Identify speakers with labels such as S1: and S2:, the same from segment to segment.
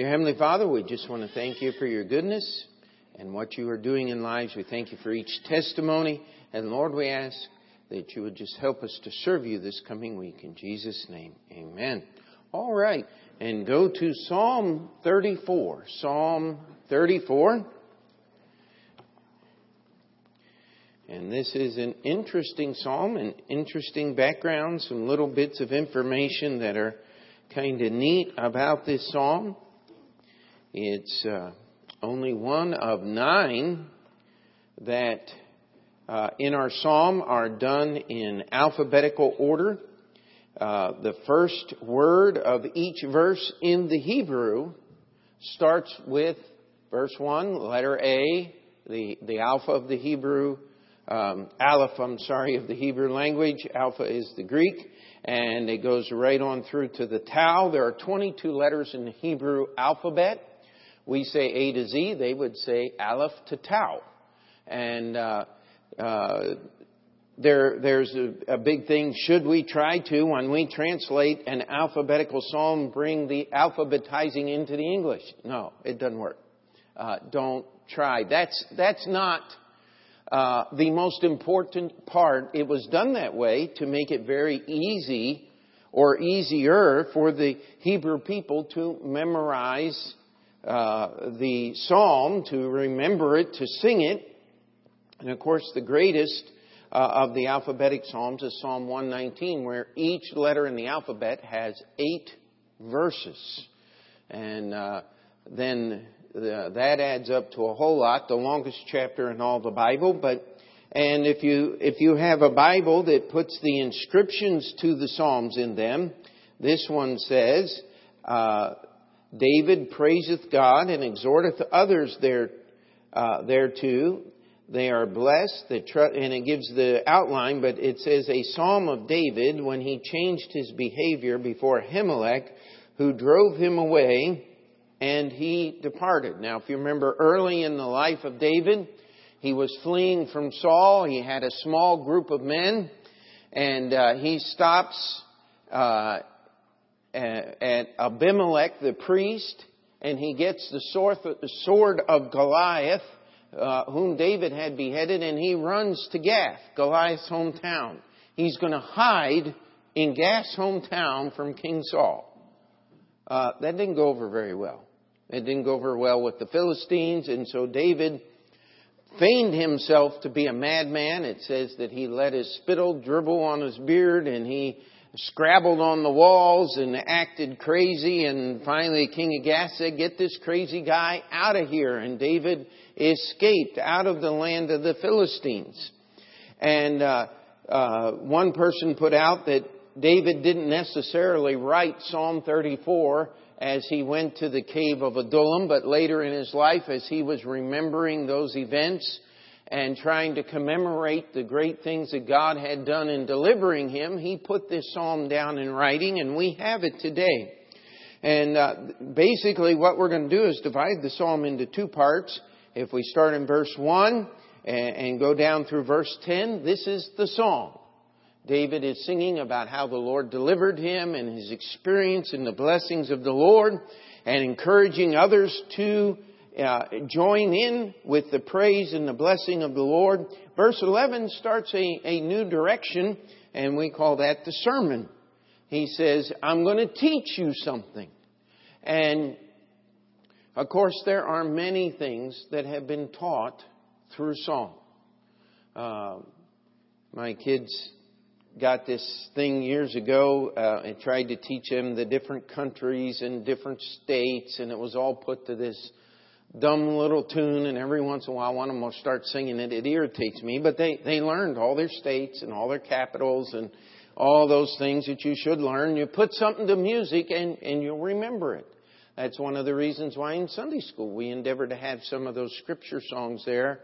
S1: Dear Heavenly Father, we just want to thank you for your goodness and what you are doing in lives. We thank you for each testimony. And Lord, we ask that you would just help us to serve you this coming week. In Jesus' name, amen. All right. And go to Psalm 34. Psalm 34. And this is an interesting psalm, an interesting background, some little bits of information that are kind of neat about this psalm. It's uh, only one of nine that uh, in our psalm are done in alphabetical order. Uh, the first word of each verse in the Hebrew starts with verse 1, letter A, the, the alpha of the Hebrew, um, aleph, I'm sorry, of the Hebrew language. Alpha is the Greek. And it goes right on through to the tau. There are 22 letters in the Hebrew alphabet. We say A to Z. They would say aleph to tau. And uh, uh, there, there's a, a, big thing. Should we try to, when we translate an alphabetical psalm, bring the alphabetizing into the English? No, it doesn't work. Uh, don't try. That's that's not uh, the most important part. It was done that way to make it very easy or easier for the Hebrew people to memorize uh, the psalm, to remember it, to sing it. And of course, the greatest uh, of the alphabetic psalms is Psalm 119, where each letter in the alphabet has eight verses. And uh, then the, that adds up to a whole lot, the longest chapter in all the Bible. But and if you if you have a Bible that puts the inscriptions to the Psalms in them, this one says, uh, "David praiseth God and exhorteth others there uh, thereto. They are blessed." and it gives the outline, but it says a Psalm of David when he changed his behavior before Ahimelech, who drove him away and he departed. Now, if you remember early in the life of David, he was fleeing from Saul. He had a small group of men, and uh, he stops uh, at Abimelech, the priest, and he gets the sword of Goliath, uh, whom David had beheaded, and he runs to Gath, Goliath's hometown. He's going to hide in Gath's hometown from King Saul. Uh, that didn't go over very well. It didn't go over well with the Philistines, and so David feigned himself to be a madman. It says that he let his spittle dribble on his beard and he scrabbled on the walls and acted crazy. And finally, King Gath said, Get this crazy guy out of here. And David escaped out of the land of the Philistines. And uh, uh, one person put out that David didn't necessarily write Psalm 34 as he went to the cave of Adullam, but later in his life, as he was remembering those events and trying to commemorate the great things that God had done in delivering him, he put this psalm down in writing, and we have it today. And uh, basically, what we're going to do is divide the psalm into two parts. If we start in verse 1 and, and go down through verse 10, this is the psalm. David is singing about how the Lord delivered him and his experience in the blessings of the Lord and encouraging others to uh, join in with the praise and the blessing of the Lord. Verse 11 starts a, a new direction and we call that the sermon. He says, I'm going to teach you something. And of course, there are many things that have been taught through song. Uh, my kids got this thing years ago uh, and tried to teach them the different countries and different states, and it was all put to this dumb little tune. And every once in a while, one of them will start singing it. It irritates me, but they they learned all their states and all their capitals and all those things that you should learn. You put something to music, and and you'll remember it. That's one of the reasons why in Sunday school we endeavor to have some of those scripture songs there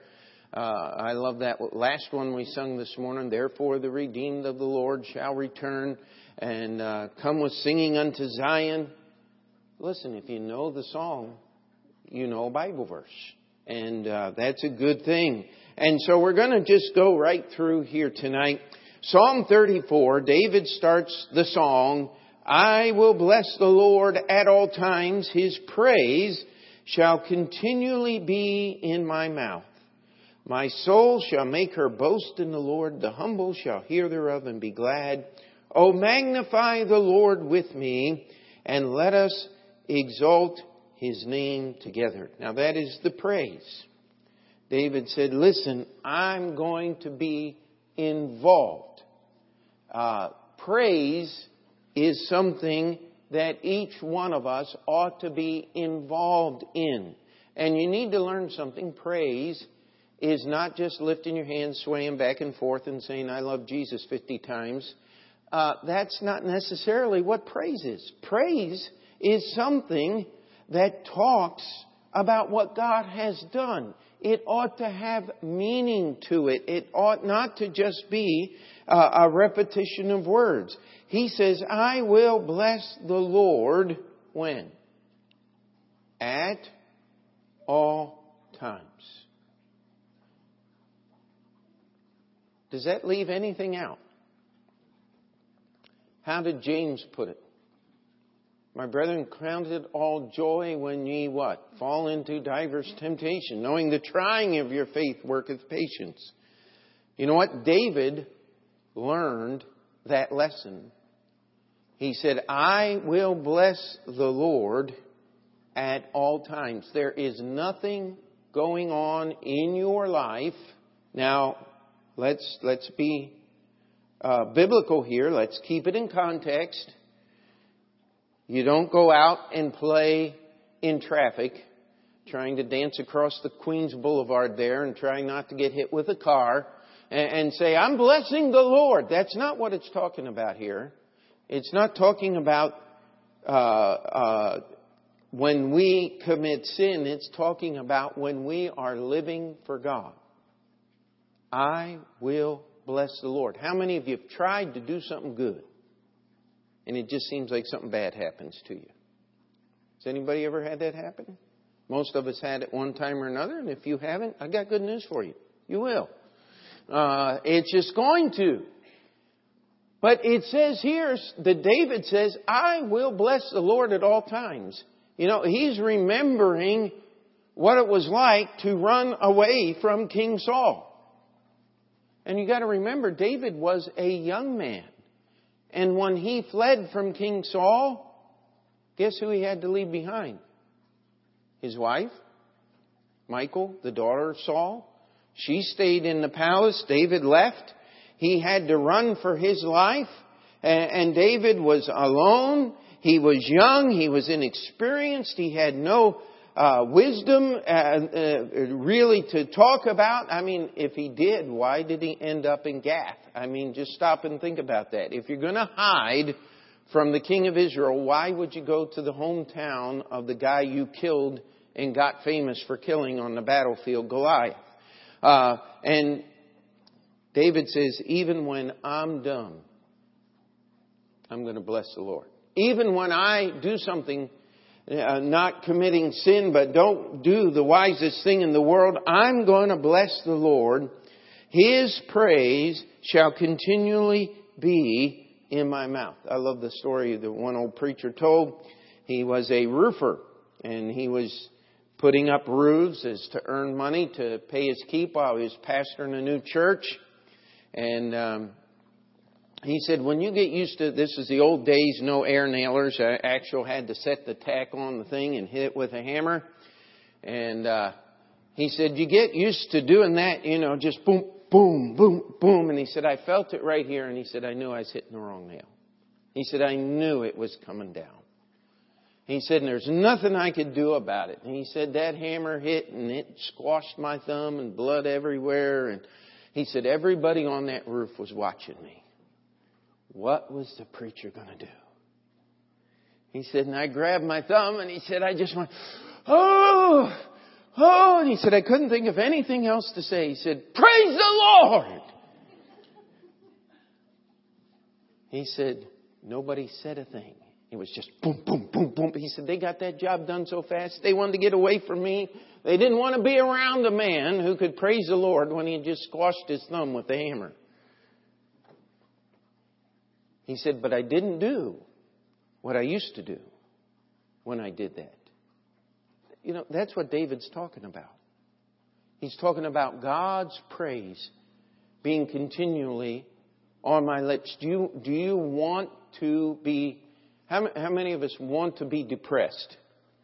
S1: uh, I love that last one we sung this morning. Therefore, the redeemed of the Lord shall return and uh, come with singing unto Zion. Listen, if you know the song, you know a Bible verse. And uh, that's a good thing. And so we're going to just go right through here tonight. Psalm 34, David starts the song I will bless the Lord at all times. His praise shall continually be in my mouth. My soul shall make her boast in the Lord. The humble shall hear thereof and be glad. O magnify the Lord with me and let us exalt his name together. Now that is the praise. David said, listen, I'm going to be involved. Uh, praise is something that each one of us ought to be involved in. And you need to learn something. Praise is not just lifting your hands, swaying back and forth, and saying, I love Jesus 50 times. Uh, that's not necessarily what praise is. Praise is something that talks about what God has done. It ought to have meaning to it. It ought not to just be uh, a repetition of words. He says, I will bless the Lord when? At all times. Does that leave anything out? How did James put it? My brethren, count it all joy when ye what? Fall into diverse temptation, knowing the trying of your faith worketh patience. You know what? David learned that lesson. He said, I will bless the Lord at all times. There is nothing going on in your life. Now, let's, let's be uh, biblical here. Let's keep it in context. You don't go out and play in traffic trying to dance across the Queens Boulevard there and trying not to get hit with a car and, say, I'm blessing the Lord. That's not what it's talking about here. It's not talking about uh, uh, when we commit sin. It's talking about when we are living for God. I will bless the Lord. How many of you have tried to do something good? And it just seems like something bad happens to you. Has anybody ever had that happen? Most of us had it one time or another, and if you haven't, I got good news for you. You will. Uh, it's just going to. But it says here that David says, I will bless the Lord at all times. You know, he's remembering what it was like to run away from King Saul. And you gotta remember, David was a young man. And when he fled from King Saul, guess who he had to leave behind? His wife, Michal, the daughter of Saul. She stayed in the palace. David left. He had to run for his life. And David was alone. He was young. He was inexperienced. He had no uh, wisdom uh, really to talk about. I mean, if he did, why did he end up in Gath? I mean, just stop and think about that. If you're going to hide from the king of Israel, why would you go to the hometown of the guy you killed and got famous for killing on the battlefield, Goliath? Uh, and David says, even when I'm dumb, I'm going to bless the Lord. Even when I do something uh, not committing sin, but don't do the wisest thing in the world, I'm going to bless the Lord. His praise shall continually be in my mouth. I love the story that one old preacher told. He was a roofer and he was putting up roofs as to earn money to pay his keep while he was pastoring a new church. And um, he said, when you get used to, this is the old days, no air nailers. I actually had to set the tack on the thing and hit it with a hammer. And, uh, he said, you get used to doing that, you know, just boom, boom, boom, boom. And he said, I felt it right here. And he said, I knew I was hitting the wrong nail. He said, I knew it was coming down. He said, and there's nothing I could do about it. And he said, that hammer hit and it squashed my thumb and blood everywhere. And he said, everybody on that roof was watching me. What was the preacher going to do? He said, and I grabbed my thumb and he said, I just went, oh, oh, and he said, I couldn't think of anything else to say. He said, praise the Lord. He said, nobody said a thing. It was just boom, boom, boom, boom. He said, they got that job done so fast. They wanted to get away from me. They didn't want to be around a man who could praise the Lord when he had just squashed his thumb with the hammer. He said, but I didn't do what I used to do when I did that. You know, that's what David's talking about. He's talking about God's praise being continually on my lips. Do you, do you want to be, how, how many of us want to be depressed?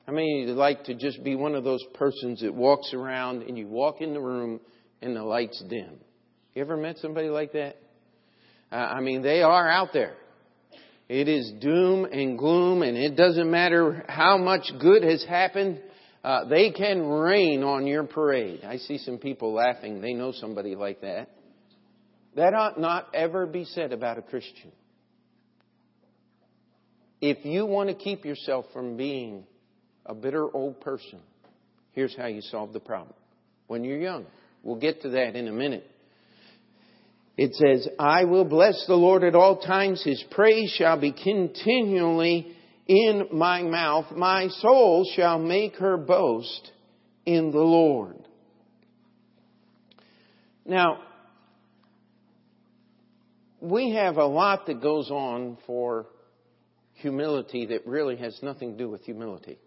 S1: How many of you like to just be one of those persons that walks around and you walk in the room and the lights dim? You ever met somebody like that? Uh, I mean, they are out there. It is doom and gloom, and it doesn't matter how much good has happened. Uh, they can rain on your parade. I see some people laughing. They know somebody like that. That ought not ever be said about a Christian. If you want to keep yourself from being a bitter old person, here's how you solve the problem. When you're young, we'll get to that in a minute. It says, I will bless the Lord at all times. His praise shall be continually in my mouth. My soul shall make her boast in the Lord. Now, we have a lot that goes on for humility that really has nothing to do with humility.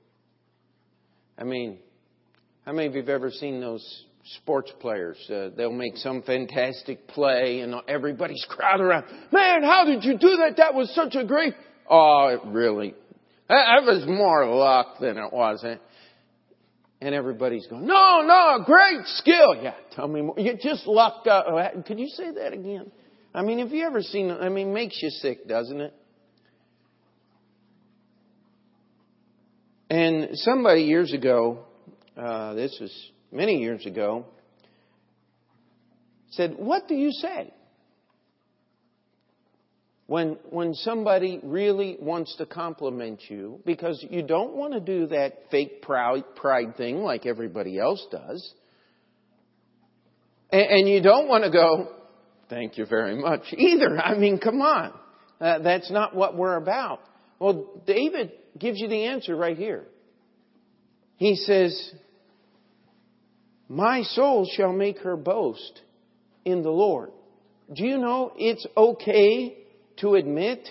S1: I mean, how many of you have ever seen those sports players? Uh, they'll make some fantastic play and everybody's crowded around. Man, how did you do that? That was such a great. Oh, it really. That was more luck than it was. Eh? And everybody's going, no, no, great skill. Yeah, tell me more. You just lucked up. Could you say that again? I mean, have you ever seen, I mean, makes you sick, doesn't it? And somebody years ago, uh, this was many years ago, said, What do you say? When, when somebody really wants to compliment you, because you don't want to do that fake pride thing like everybody else does. And, and you don't want to go, Thank you very much either. I mean, come on. Uh, that's not what we're about. Well, David gives you the answer right here. He says, My soul shall make her boast in the Lord. Do you know it's okay to admit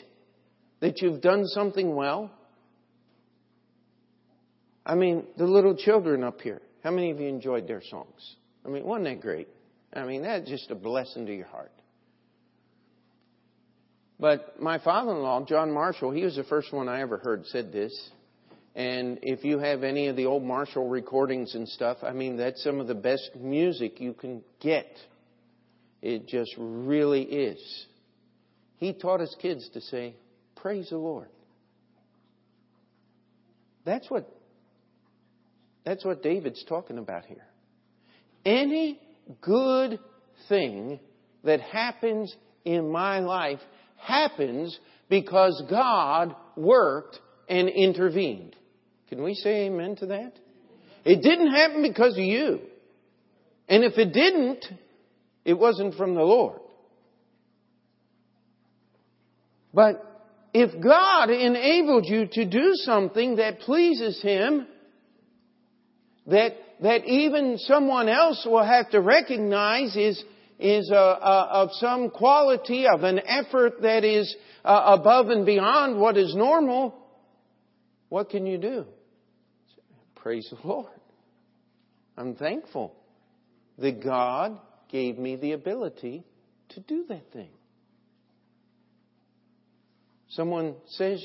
S1: that you've done something well? I mean, the little children up here, how many of you enjoyed their songs? I mean, wasn't that great? I mean, that's just a blessing to your heart. But my father in law, John Marshall, he was the first one I ever heard said this. And if you have any of the old Marshall recordings and stuff, I mean, that's some of the best music you can get. It just really is. He taught his kids to say, Praise the Lord. That's what, that's what David's talking about here. Any good thing that happens in my life happens because God worked and intervened. Can we say amen to that? It didn't happen because of you. And if it didn't, it wasn't from the Lord. But if God enabled you to do something that pleases Him, that, that even someone else will have to recognize is, is uh, uh, of some quality, of an effort that is uh, above and beyond what is normal, what can you do? Praise the Lord. I'm thankful that God gave me the ability to do that thing. Someone says,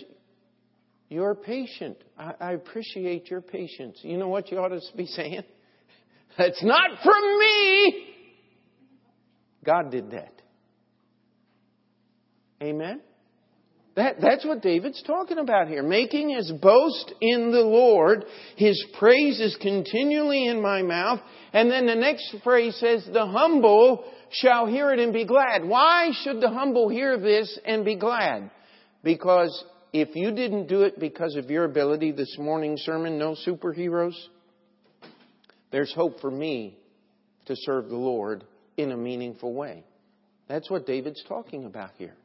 S1: You're patient. I, I appreciate your patience. You know what you ought to be saying? That's not from me. God did that. Amen? That, that's what David's talking about here. Making his boast in the Lord. His praise is continually in my mouth. And then the next phrase says, the humble shall hear it and be glad. Why should the humble hear this and be glad? Because if you didn't do it because of your ability this morning's sermon, no superheroes, there's hope for me to serve the Lord in a meaningful way. That's what David's talking about here.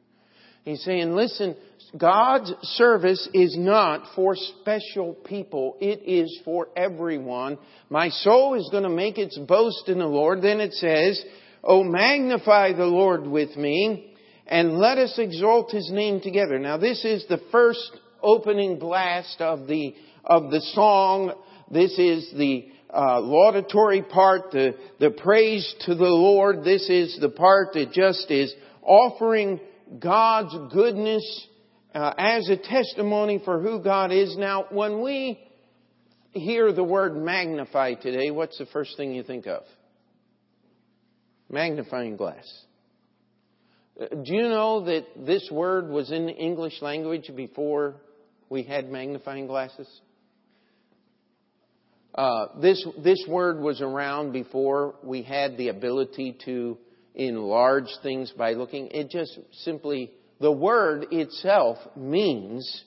S1: He's saying, listen, God's service is not for special people. It is for everyone. My soul is going to make its boast in the Lord. Then it says, Oh, magnify the Lord with me and let us exalt his name together. Now this is the first opening blast of the, of the song. This is the uh, laudatory part, the, the praise to the Lord. This is the part that just is offering God's goodness uh, as a testimony for who God is. Now, when we hear the word magnify today, what's the first thing you think of? Magnifying glass. Uh, do you know that this word was in the English language before we had magnifying glasses? Uh, this this word was around before we had the ability to enlarge things by looking. It just simply the word itself means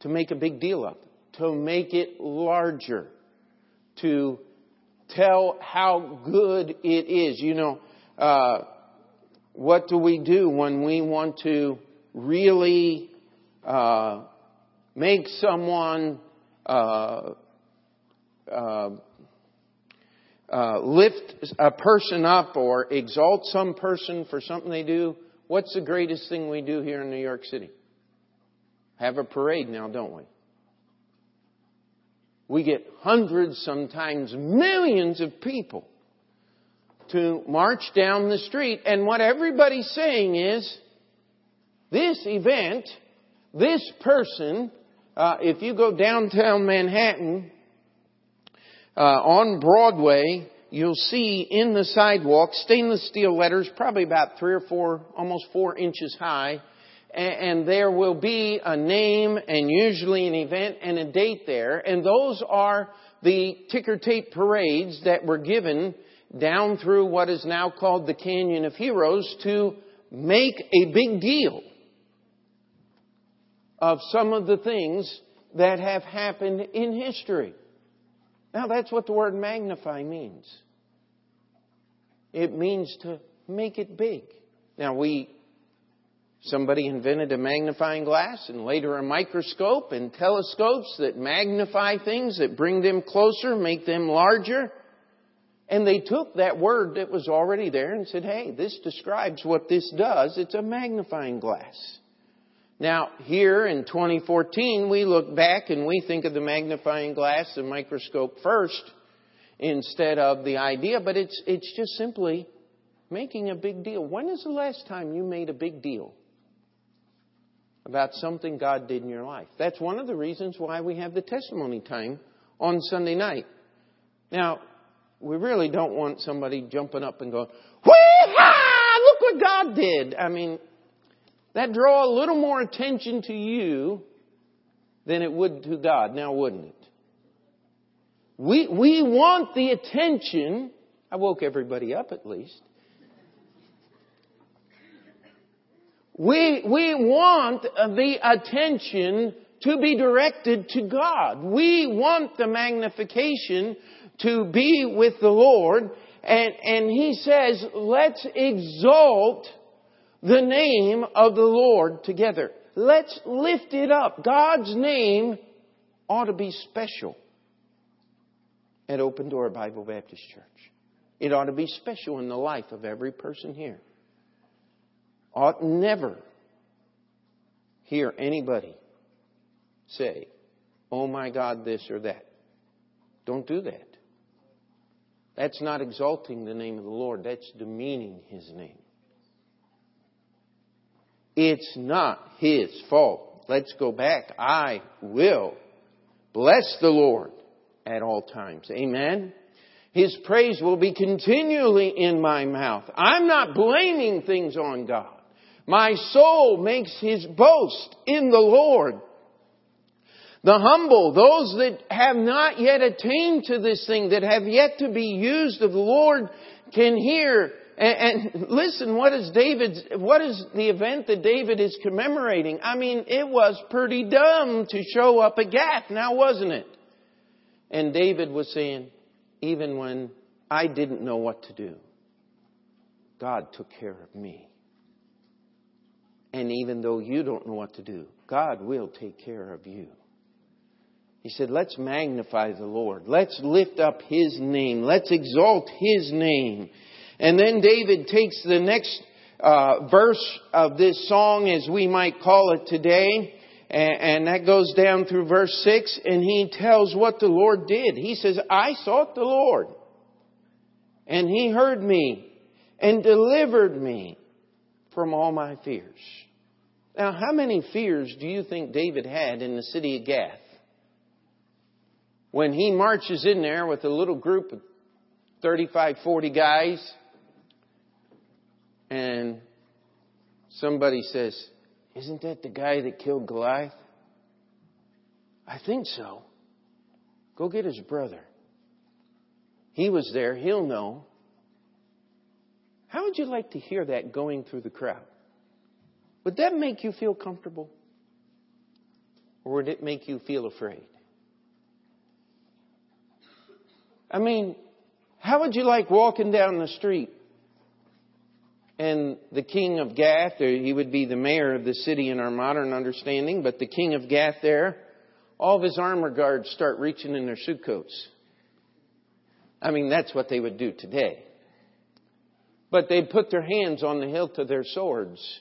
S1: to make a big deal of, to make it larger, to tell how good it is. You know, uh, what do we do when we want to really uh, make someone uh, uh, uh, lift a person up or exalt some person for something they do? What's the greatest thing we do here in New York City? Have a parade now, don't we? We get hundreds, sometimes millions of people to march down the street, and what everybody's saying is, this event, this person, uh, if you go downtown Manhattan, uh, on Broadway, you'll see in the sidewalk stainless steel letters, probably about three or four, almost four inches high, and, and there will be a name and usually an event and a date there, and those are the ticker tape parades that were given down through what is now called the Canyon of Heroes to make a big deal of some of the things that have happened in history. Now that's what the word magnify means. It means to make it big. Now we, somebody invented a magnifying glass and later a microscope and telescopes that magnify things, that bring them closer, make them larger. And they took that word that was already there and said, hey, this describes what this does. It's a magnifying glass. Now, here in 2014, we look back and we think of the magnifying glass, the microscope first, instead of the idea, but it's, it's just simply making a big deal. When is the last time you made a big deal about something God did in your life? That's one of the reasons why we have the testimony time on Sunday night. Now, we really don't want somebody jumping up and going, Whee-ha! Look what God did. I mean, that draw a little more attention to you than it would to God, now wouldn't it? We, we want the attention. I woke everybody up at least. We, we want the attention to be directed to God. We want the magnification to be with the Lord. And, and he says, let's exalt the name of the Lord together. Let's lift it up. God's name ought to be special at Open Door Bible Baptist Church. It ought to be special in the life of every person here. Ought never hear anybody say, Oh my God, this or that. Don't do that. That's not exalting the name of the Lord, that's demeaning His name. It's not His fault. Let's go back. I will bless the Lord at all times. Amen? His praise will be continually in my mouth. I'm not blaming things on God. My soul makes his boast in the Lord. The humble, those that have not yet attained to this thing, that have yet to be used of the Lord, can hear and, and, listen, what is David's, what is the event that David is commemorating? I mean, it was pretty dumb to show up at Gath, now wasn't it? And David was saying, even when I didn't know what to do, God took care of me. And even though you don't know what to do, God will take care of you. He said, let's magnify the Lord. Let's lift up His name. Let's exalt His name. And then David takes the next uh, verse of this song, as we might call it today, And, and that goes down through verse 6, and he tells what the Lord did. He says, I sought the Lord, and he heard me, and delivered me from all my fears. Now, how many fears do you think David had in the city of Gath? When he marches in there with a little group of 35, 40 guys, and somebody says, Isn't that the guy that killed Goliath? I think so. Go get his brother. He was there. He'll know. How would you like to hear that going through the crowd? Would that make you feel comfortable? Or would it make you feel afraid? I mean, how would you like walking down the street and the king of Gath, he would be the mayor of the city in our modern understanding, but the king of Gath there, all of his armor guards start reaching in their suit coats. I mean, that's what they would do today. But they'd put their hands on the hilt of their swords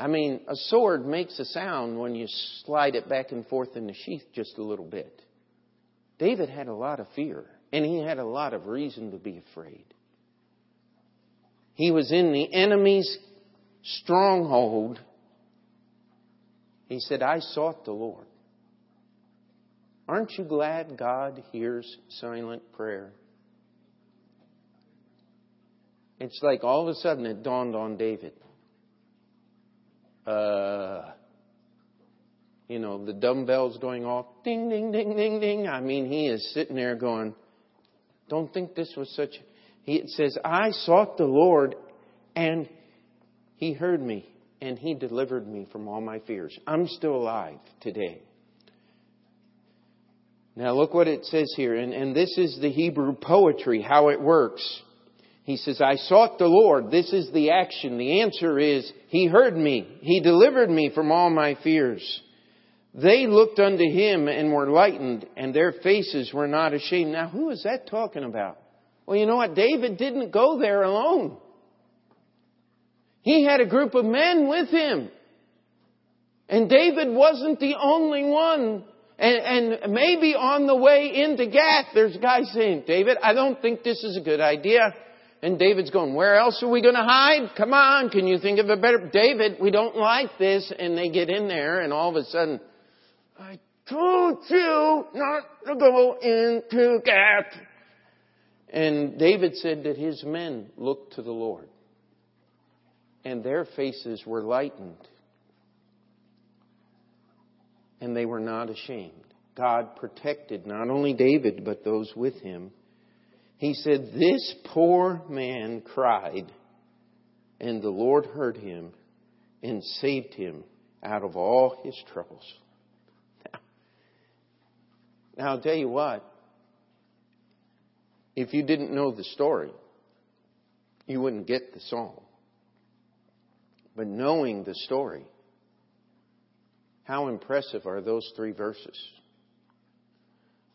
S1: I mean, a sword makes a sound when you slide it back and forth in the sheath just a little bit. David had a lot of fear, and he had a lot of reason to be afraid. He was in the enemy's stronghold. He said, I sought the Lord. Aren't you glad God hears silent prayer? It's like all of a sudden it dawned on David uh, you know, the dumbbells going off, ding, ding, ding, ding, ding. I mean, he is sitting there going, don't think this was such. He it says, I sought the Lord and he heard me and he delivered me from all my fears. I'm still alive today. Now look what it says here, and, and this is the Hebrew poetry, how it works. He says, I sought the Lord. This is the action. The answer is, He heard me. He delivered me from all my fears. They looked unto Him and were lightened, and their faces were not ashamed. Now, who is that talking about? Well, you know what? David didn't go there alone. He had a group of men with him. And David wasn't the only one. And, and maybe on the way into Gath, there's a guy saying, David, I don't think this is a good idea. And David's going, where else are we going to hide? Come on, can you think of a better? David, we don't like this. And they get in there and all of a sudden, I told you not to go into Gath. And David said that his men looked to the Lord and their faces were lightened and they were not ashamed. God protected not only David, but those with him. He said, This poor man cried, and the Lord heard him and saved him out of all his troubles. Now, I'll tell you what, if you didn't know the story, you wouldn't get the song. But knowing the story, how impressive are those three verses?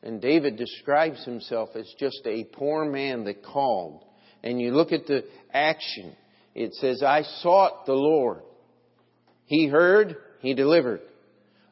S1: And David describes himself as just a poor man that called. And you look at the action. It says, I sought the Lord. He heard, He delivered.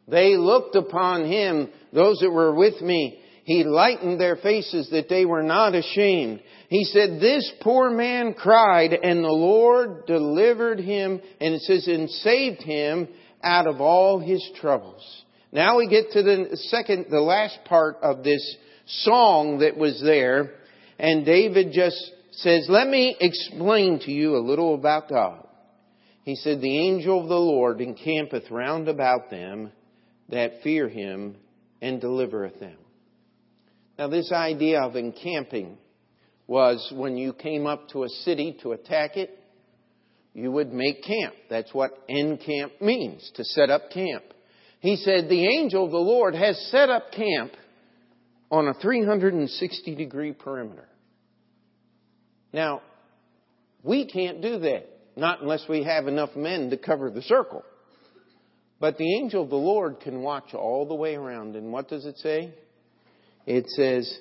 S1: They looked upon Him, those that were with me. He lightened their faces that they were not ashamed. He said, this poor man cried and the Lord delivered him, and it says, and saved him out of all his troubles. Now we get to the second, the last part of this song that was there, and David just says, let me explain to you a little about God. He said, the angel of the Lord encampeth round about them that fear him and delivereth them. Now this idea of encamping was when you came up to a city to attack it, you would make camp. That's what encamp means, to set up camp. He said, The angel of the Lord has set up camp on a 360 degree perimeter. Now, we can't do that, not unless we have enough men to cover the circle. But the angel of the Lord can watch all the way around. And what does it say? It says,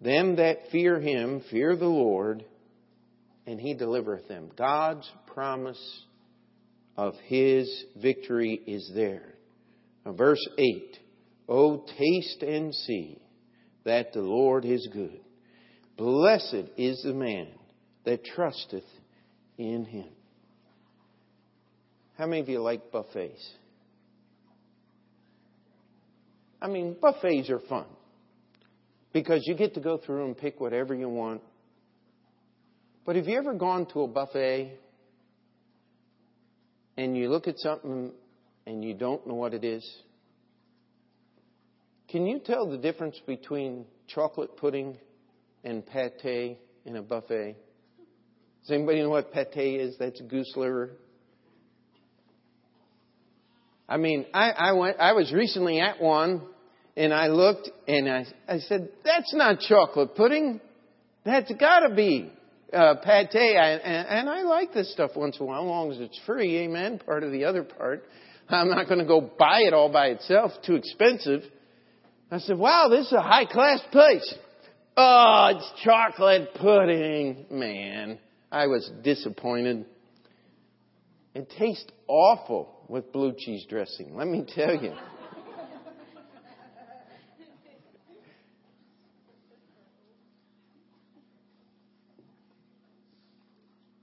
S1: Them that fear him fear the Lord, and he delivereth them. God's promise of his victory is there. Now, verse 8 Oh, taste and see that the Lord is good. Blessed is the man that trusteth in him. How many of you like buffets? I mean, buffets are fun because you get to go through and pick whatever you want. But have you ever gone to a buffet and you look at something and you don't know what it is? Can you tell the difference between chocolate pudding and pate in a buffet? Does anybody know what pate is? That's goose liver. I mean, I, I went. I was recently at one, and I looked, and I, I said, "That's not chocolate pudding. That's got to be uh, pate." I, and, and I like this stuff once in a while, as long as it's free. Amen. Part of the other part. I'm not going to go buy it all by itself. Too expensive. I said, "Wow, this is a high class place." Oh, it's chocolate pudding, man. I was disappointed. It tastes awful with blue cheese dressing, let me tell you.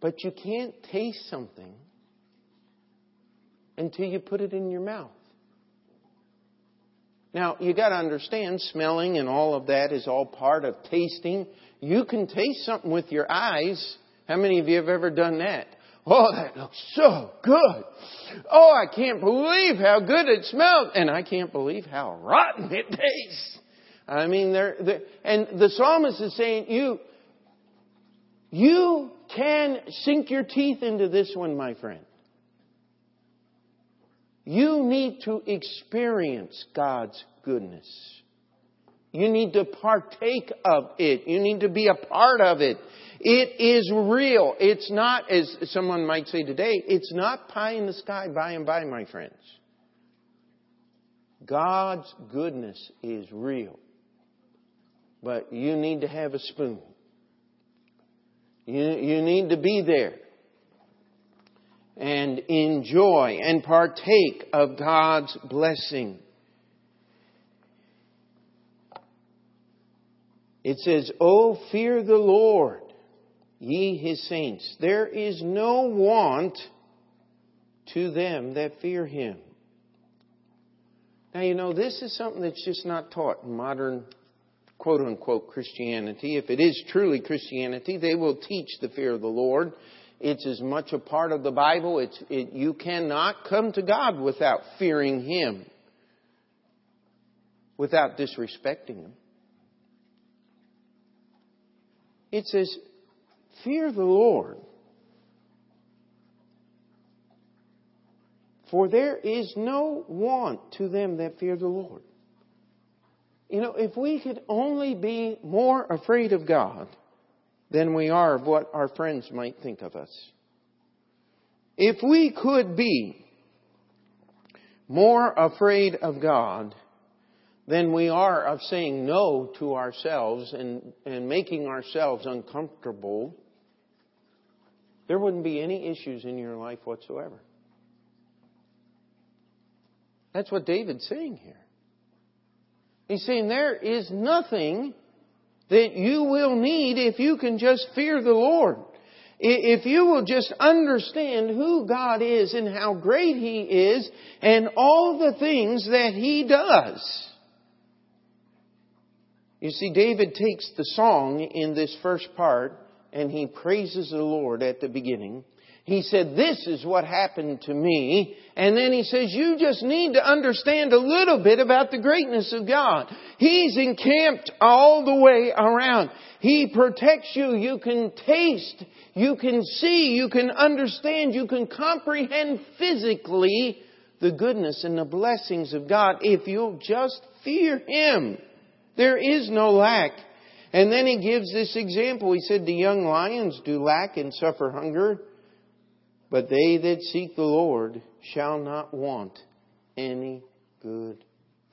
S1: But you can't taste something until you put it in your mouth. Now, you got to understand, smelling and all of that is all part of tasting. You can taste something with your eyes. How many of you have ever done that? Oh, that looks so good. Oh, I can't believe how good it smells. And I can't believe how rotten it tastes. I mean, they're, they're, and the psalmist is saying, you, you can sink your teeth into this one, my friend. You need to experience God's goodness. You need to partake of it. You need to be a part of it. It is real. It's not, as someone might say today, it's not pie in the sky by and by, my friends. God's goodness is real. But you need to have a spoon. You, you need to be there and enjoy and partake of God's blessing. It says, Oh, fear the Lord ye his saints. There is no want to them that fear him. Now, you know, this is something that's just not taught in modern quote unquote Christianity. If it is truly Christianity, they will teach the fear of the Lord. It's as much a part of the Bible. It's, it, you cannot come to God without fearing Him, without disrespecting Him. It says, Fear the Lord. For there is no want to them that fear the Lord. You know, if we could only be more afraid of God than we are of what our friends might think of us. If we could be more afraid of God than we are of saying no to ourselves and, and making ourselves uncomfortable there wouldn't be any issues in your life whatsoever. That's what David's saying here. He's saying there is nothing that you will need if you can just fear the Lord. If you will just understand who God is and how great He is and all the things that He does. You see, David takes the song in this first part and he praises the Lord at the beginning. He said, this is what happened to me. And then he says, you just need to understand a little bit about the greatness of God. He's encamped all the way around. He protects you. You can taste. You can see. You can understand. You can comprehend physically the goodness and the blessings of God if you'll just fear Him. There is no lack. And then he gives this example. He said, The young lions do lack and suffer hunger, but they that seek the Lord shall not want any good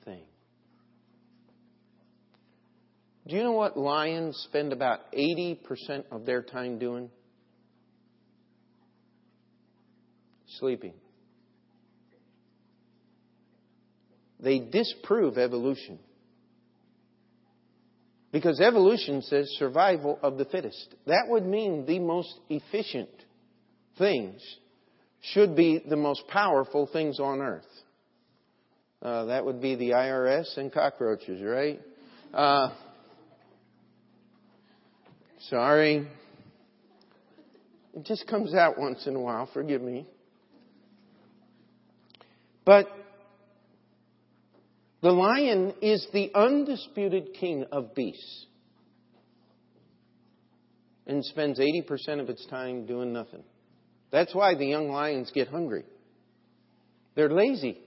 S1: thing. Do you know what lions spend about 80% of their time doing? Sleeping. They disprove evolution. Because evolution says survival of the fittest. That would mean the most efficient things should be the most powerful things on earth. Uh, that would be the IRS and cockroaches, right? Uh, sorry. It just comes out once in a while, forgive me. But the lion is the undisputed king of beasts and spends 80% of its time doing nothing. That's why the young lions get hungry. They're lazy.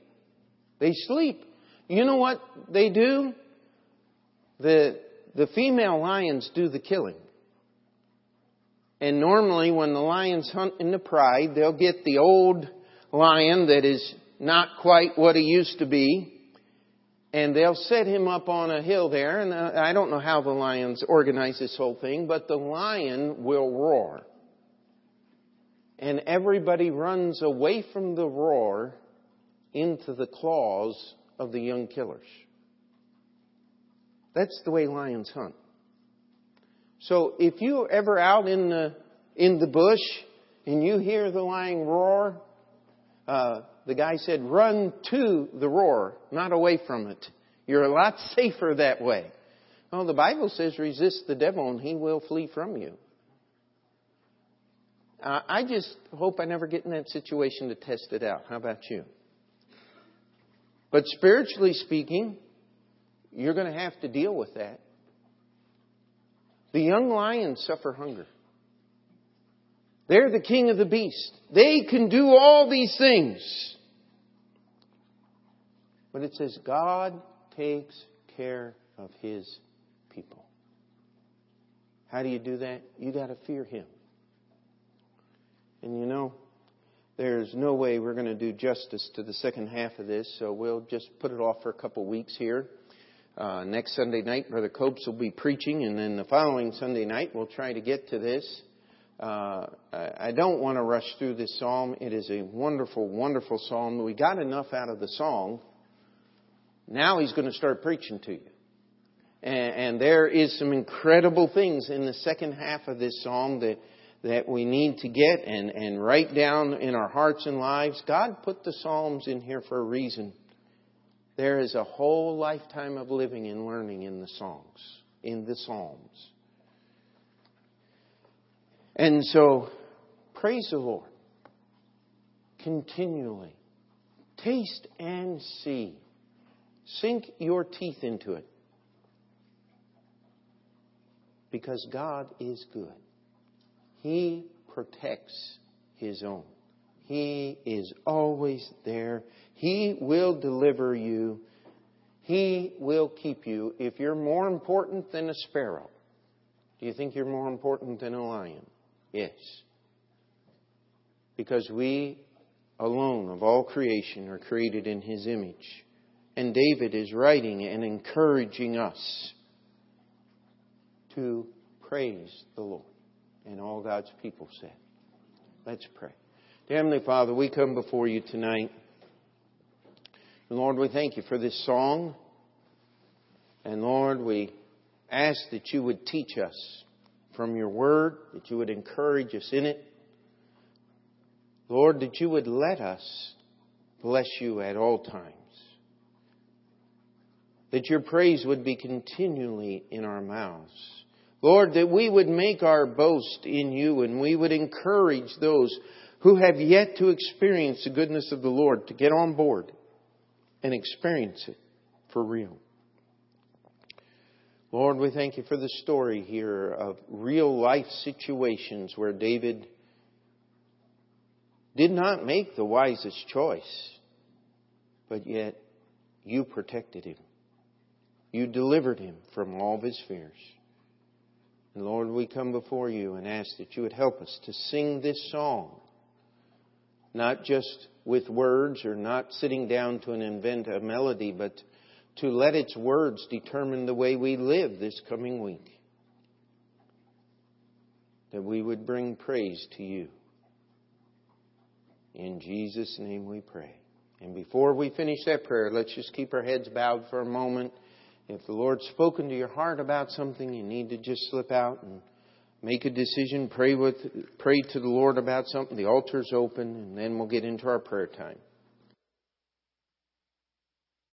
S1: They sleep. You know what they do? The, the female lions do the killing. And normally when the lions hunt in the pride, they'll get the old lion that is not quite what he used to be, and they'll set him up on a hill there, and uh, I don't know how the lions organize this whole thing, but the lion will roar. And everybody runs away from the roar into the claws of the young killers. That's the way lions hunt. So if you're ever out in the, in the bush and you hear the lion roar, uh, the guy said, run to the roar, not away from it. You're a lot safer that way. Well, the Bible says resist the devil and he will flee from you. Uh, I just hope I never get in that situation to test it out. How about you? But spiritually speaking, you're going to have to deal with that. The young lions suffer hunger. They're the king of the beast. They can do all these things. But it says God takes care of his people. How do you do that? You got to fear him. And you know, there's no way we're going to do justice to the second half of this, so we'll just put it off for a couple weeks here. Uh, next Sunday night, Brother Copes will be preaching, and then the following Sunday night, we'll try to get to this. Uh, I don't want to rush through this psalm. It is a wonderful, wonderful psalm. We got enough out of the song. Now he's going to start preaching to you. And, and there is some incredible things in the second half of this psalm that that we need to get and, and write down in our hearts and lives. God put the Psalms in here for a reason. There is a whole lifetime of living and learning in the songs, in the Psalms. And so, praise the Lord. Continually. Taste and see. Sink your teeth into it. Because God is good. He protects His own. He is always there. He will deliver you. He will keep you. If you're more important than a sparrow, do you think you're more important than a lion? Yes. Because we alone of all creation are created in His image. And David is writing and encouraging us to praise the Lord. And all God's people said. Let's pray. Heavenly Father, we come before you tonight. And Lord, we thank you for this song. And Lord, we ask that you would teach us from your word, that you would encourage us in it. Lord, that you would let us bless you at all times. That your praise would be continually in our mouths. Lord, that we would make our boast in you and we would encourage those who have yet to experience the goodness of the Lord to get on board and experience it for real. Lord, we thank you for the story here of real life situations where David did not make the wisest choice, but yet you protected him. You delivered him from all of his fears. And Lord, we come before you and ask that you would help us to sing this song, not just with words or not sitting down to invent a melody, but to let its words determine the way we live this coming week. That we would bring praise to you. In Jesus' name we pray. And before we finish that prayer, let's just keep our heads bowed for a moment. If the Lord's spoken to your heart about something, you need to just slip out and make a decision, pray with, pray to the Lord about something. The altar's open, and then we'll get into our prayer time.